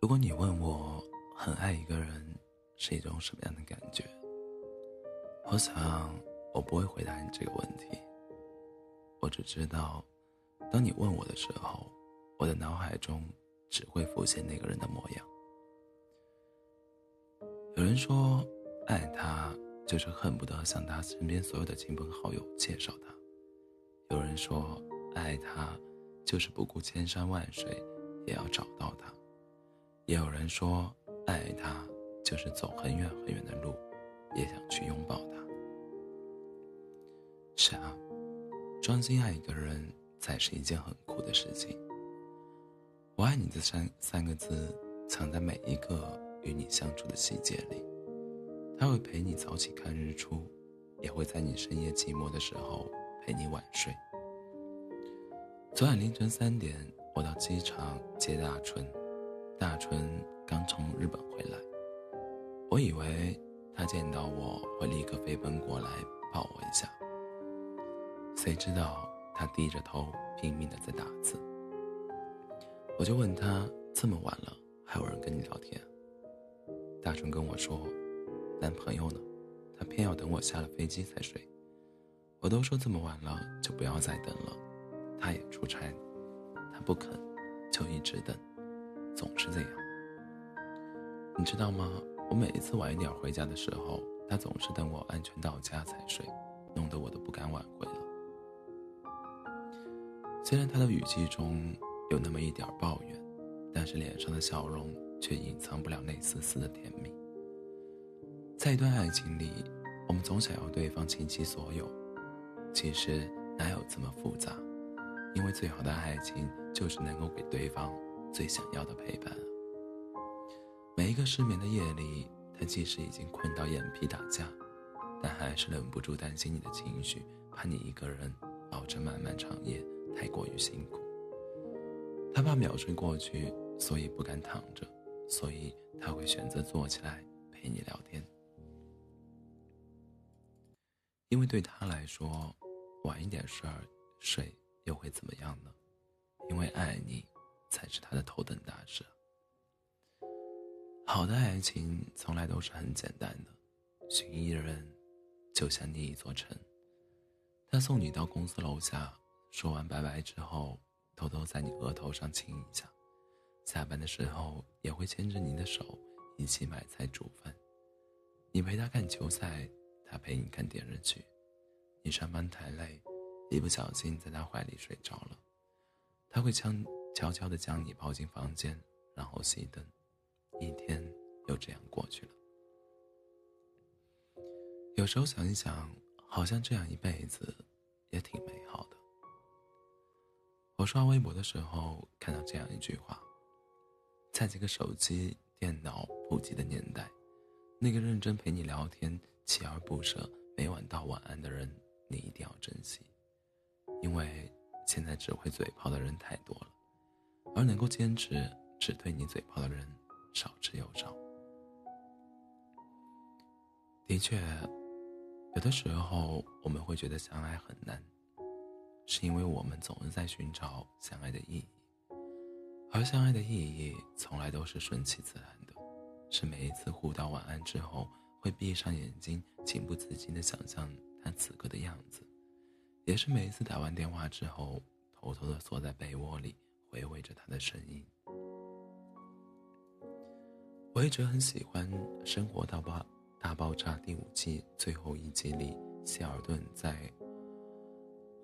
如果你问我很爱一个人是一种什么样的感觉，我想我不会回答你这个问题。我只知道，当你问我的时候，我的脑海中只会浮现那个人的模样。有人说，爱他就是恨不得向他身边所有的亲朋好友介绍他；有人说，爱他就是不顾千山万水也要找到他；也有人说，爱他就是走很远很远的路也想去拥抱他。是啊。专心爱一个人才是一件很酷的事情。我爱你这三三个字藏在每一个与你相处的细节里，他会陪你早起看日出，也会在你深夜寂寞的时候陪你晚睡。昨晚凌晨三点，我到机场接大春，大春刚从日本回来，我以为他见到我会立刻飞奔过来抱我一下。谁知道他低着头拼命的在打字，我就问他这么晚了还有人跟你聊天？大春跟我说，男朋友呢？他偏要等我下了飞机才睡。我都说这么晚了就不要再等了，他也出差，他不肯，就一直等，总是这样。你知道吗？我每一次晚一点回家的时候，他总是等我安全到家才睡，弄得我都不敢晚回了。虽然他的语气中有那么一点抱怨，但是脸上的笑容却隐藏不了那丝丝的甜蜜。在一段爱情里，我们总想要对方倾其所有，其实哪有这么复杂？因为最好的爱情就是能够给对方最想要的陪伴。每一个失眠的夜里，他即使已经困到眼皮打架，但还是忍不住担心你的情绪，怕你一个人熬着漫漫长夜。太过于辛苦，他怕秒睡过去，所以不敢躺着，所以他会选择坐起来陪你聊天。因为对他来说，晚一点睡睡又会怎么样呢？因为爱你，才是他的头等大事。好的爱情从来都是很简单的，寻一人，就像你一座城，他送你到公司楼下。说完拜拜之后，偷偷在你额头上亲一下。下班的时候也会牵着你的手一起买菜煮饭。你陪他看球赛，他陪你看电视剧。你上班太累，一不小心在他怀里睡着了，他会悄悄悄地将你抱进房间，然后熄灯。一天又这样过去了。有时候想一想，好像这样一辈子也挺美好的。我刷微博的时候看到这样一句话：在这个手机、电脑普及的年代，那个认真陪你聊天、锲而不舍、每晚道晚安的人，你一定要珍惜，因为现在只会嘴炮的人太多了，而能够坚持只对你嘴炮的人少之又少。的确，有的时候我们会觉得相爱很难。是因为我们总是在寻找相爱的意义，而相爱的意义从来都是顺其自然的，是每一次互道晚安之后，会闭上眼睛，情不自禁的想象他此刻的样子，也是每一次打完电话之后，偷偷的缩在被窝里，回味着他的声音。我一直很喜欢《生活大爆大爆炸》第五季最后一集里，希尔顿在。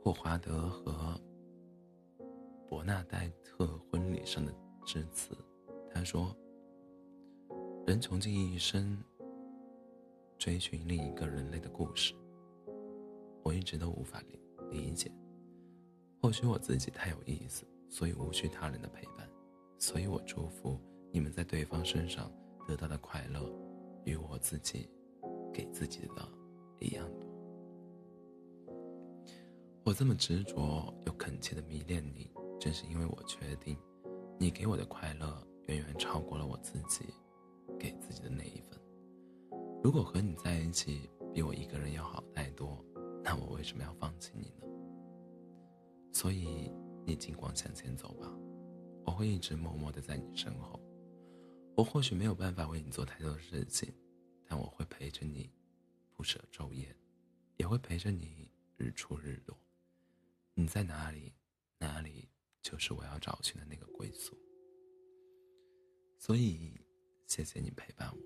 霍华德和伯纳黛特婚礼上的致辞，他说：“人穷尽一生追寻另一个人类的故事，我一直都无法理理解。或许我自己太有意思，所以无需他人的陪伴。所以我祝福你们在对方身上得到的快乐，与我自己给自己的一样多。”我这么执着又恳切的迷恋你，正是因为我确定，你给我的快乐远远超过了我自己给自己的那一份。如果和你在一起比我一个人要好太多，那我为什么要放弃你呢？所以，你尽管向前走吧，我会一直默默的在你身后。我或许没有办法为你做太多事情，但我会陪着你，不舍昼夜，也会陪着你日出日落。你在哪里，哪里就是我要找寻的那个归宿。所以，谢谢你陪伴我，